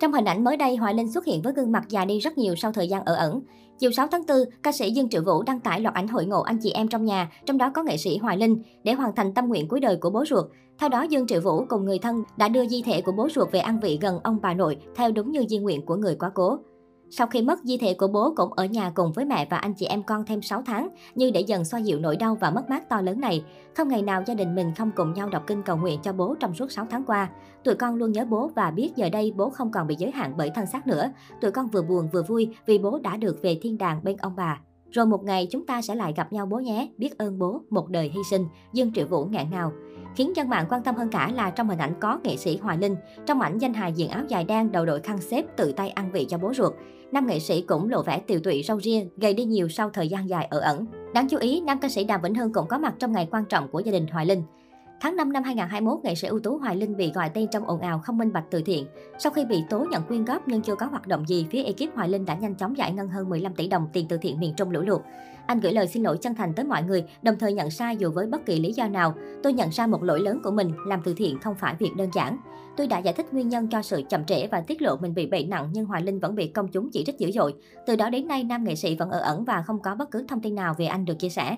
Trong hình ảnh mới đây, Hoài Linh xuất hiện với gương mặt già đi rất nhiều sau thời gian ở ẩn. Chiều 6 tháng 4, ca sĩ Dương Triệu Vũ đăng tải loạt ảnh hội ngộ anh chị em trong nhà, trong đó có nghệ sĩ Hoài Linh, để hoàn thành tâm nguyện cuối đời của bố ruột. Theo đó, Dương Triệu Vũ cùng người thân đã đưa di thể của bố ruột về an vị gần ông bà nội, theo đúng như di nguyện của người quá cố. Sau khi mất, di thể của bố cũng ở nhà cùng với mẹ và anh chị em con thêm 6 tháng, như để dần xoa dịu nỗi đau và mất mát to lớn này. Không ngày nào gia đình mình không cùng nhau đọc kinh cầu nguyện cho bố trong suốt 6 tháng qua. Tụi con luôn nhớ bố và biết giờ đây bố không còn bị giới hạn bởi thân xác nữa. Tụi con vừa buồn vừa vui vì bố đã được về thiên đàng bên ông bà. Rồi một ngày chúng ta sẽ lại gặp nhau bố nhé, biết ơn bố, một đời hy sinh, Dương Triệu Vũ ngạn ngào. Khiến dân mạng quan tâm hơn cả là trong hình ảnh có nghệ sĩ Hoài Linh. Trong ảnh danh hài diện áo dài đen, đầu đội khăn xếp, tự tay ăn vị cho bố ruột. Nam nghệ sĩ cũng lộ vẻ tiều tụy râu ria, gầy đi nhiều sau thời gian dài ở ẩn. Đáng chú ý, nam ca sĩ Đàm Vĩnh Hưng cũng có mặt trong ngày quan trọng của gia đình Hoài Linh. Tháng 5 năm 2021, nghệ sĩ ưu tú Hoài Linh bị gọi tên trong ồn ào không minh bạch từ thiện. Sau khi bị tố nhận quyên góp nhưng chưa có hoạt động gì, phía ekip Hoài Linh đã nhanh chóng giải ngân hơn 15 tỷ đồng tiền từ thiện miền Trung lũ lụt. Anh gửi lời xin lỗi chân thành tới mọi người, đồng thời nhận sai dù với bất kỳ lý do nào. Tôi nhận ra một lỗi lớn của mình, làm từ thiện không phải việc đơn giản. Tôi đã giải thích nguyên nhân cho sự chậm trễ và tiết lộ mình bị bệnh nặng nhưng Hoài Linh vẫn bị công chúng chỉ trích dữ dội. Từ đó đến nay, nam nghệ sĩ vẫn ở ẩn và không có bất cứ thông tin nào về anh được chia sẻ.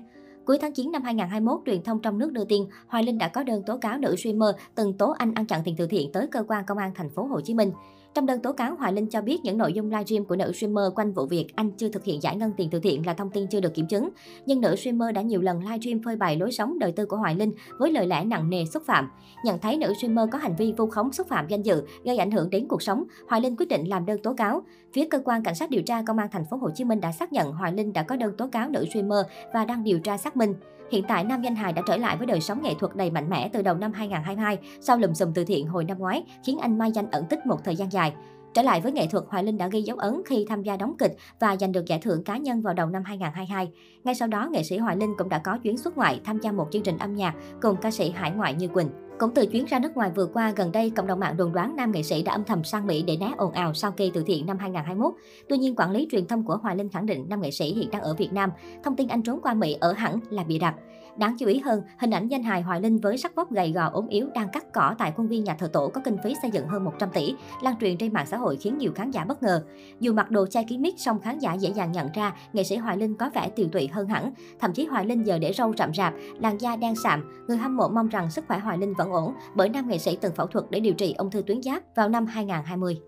Cuối tháng 9 năm 2021, truyền thông trong nước đưa tin Hoài Linh đã có đơn tố cáo nữ streamer từng tố anh ăn chặn tiền từ thiện tới cơ quan công an thành phố Hồ Chí Minh. Trong đơn tố cáo, Hoài Linh cho biết những nội dung livestream của nữ streamer quanh vụ việc anh chưa thực hiện giải ngân tiền từ thiện là thông tin chưa được kiểm chứng. Nhưng nữ streamer đã nhiều lần livestream phơi bày lối sống đời tư của Hoài Linh với lời lẽ nặng nề xúc phạm. Nhận thấy nữ streamer có hành vi vu khống xúc phạm danh dự, gây ảnh hưởng đến cuộc sống, Hoài Linh quyết định làm đơn tố cáo. Phía cơ quan cảnh sát điều tra công an thành phố Hồ Chí Minh đã xác nhận Hoài Linh đã có đơn tố cáo nữ streamer và đang điều tra xác minh. Hiện tại, nam danh hài đã trở lại với đời sống nghệ thuật đầy mạnh mẽ từ đầu năm 2022 sau lùm xùm từ thiện hồi năm ngoái, khiến anh mai danh ẩn tích một thời gian dài dài. Trở lại với nghệ thuật, Hoài Linh đã ghi dấu ấn khi tham gia đóng kịch và giành được giải thưởng cá nhân vào đầu năm 2022. Ngay sau đó, nghệ sĩ Hoài Linh cũng đã có chuyến xuất ngoại tham gia một chương trình âm nhạc cùng ca sĩ hải ngoại Như Quỳnh. Cũng từ chuyến ra nước ngoài vừa qua, gần đây cộng đồng mạng đồn đoán nam nghệ sĩ đã âm thầm sang Mỹ để né ồn ào sau kỳ từ thiện năm 2021. Tuy nhiên, quản lý truyền thông của Hoài Linh khẳng định nam nghệ sĩ hiện đang ở Việt Nam. Thông tin anh trốn qua Mỹ ở hẳn là bịa đặt. Đáng chú ý hơn, hình ảnh danh hài Hoài Linh với sắc vóc gầy gò ốm yếu đang cắt cỏ tại khuôn viên nhà thờ tổ có kinh phí xây dựng hơn 100 tỷ, lan truyền trên mạng xã hội khiến nhiều khán giả bất ngờ. Dù mặc đồ che kín mít, song khán giả dễ dàng nhận ra nghệ sĩ Hoài Linh có vẻ tiều tụy hơn hẳn. Thậm chí Hoài Linh giờ để râu rậm rạp, làn da đen sạm. Người hâm mộ mong rằng sức khỏe Hoài Linh vẫn ổn, bởi nam nghệ sĩ từng phẫu thuật để điều trị ung thư tuyến giáp vào năm 2020.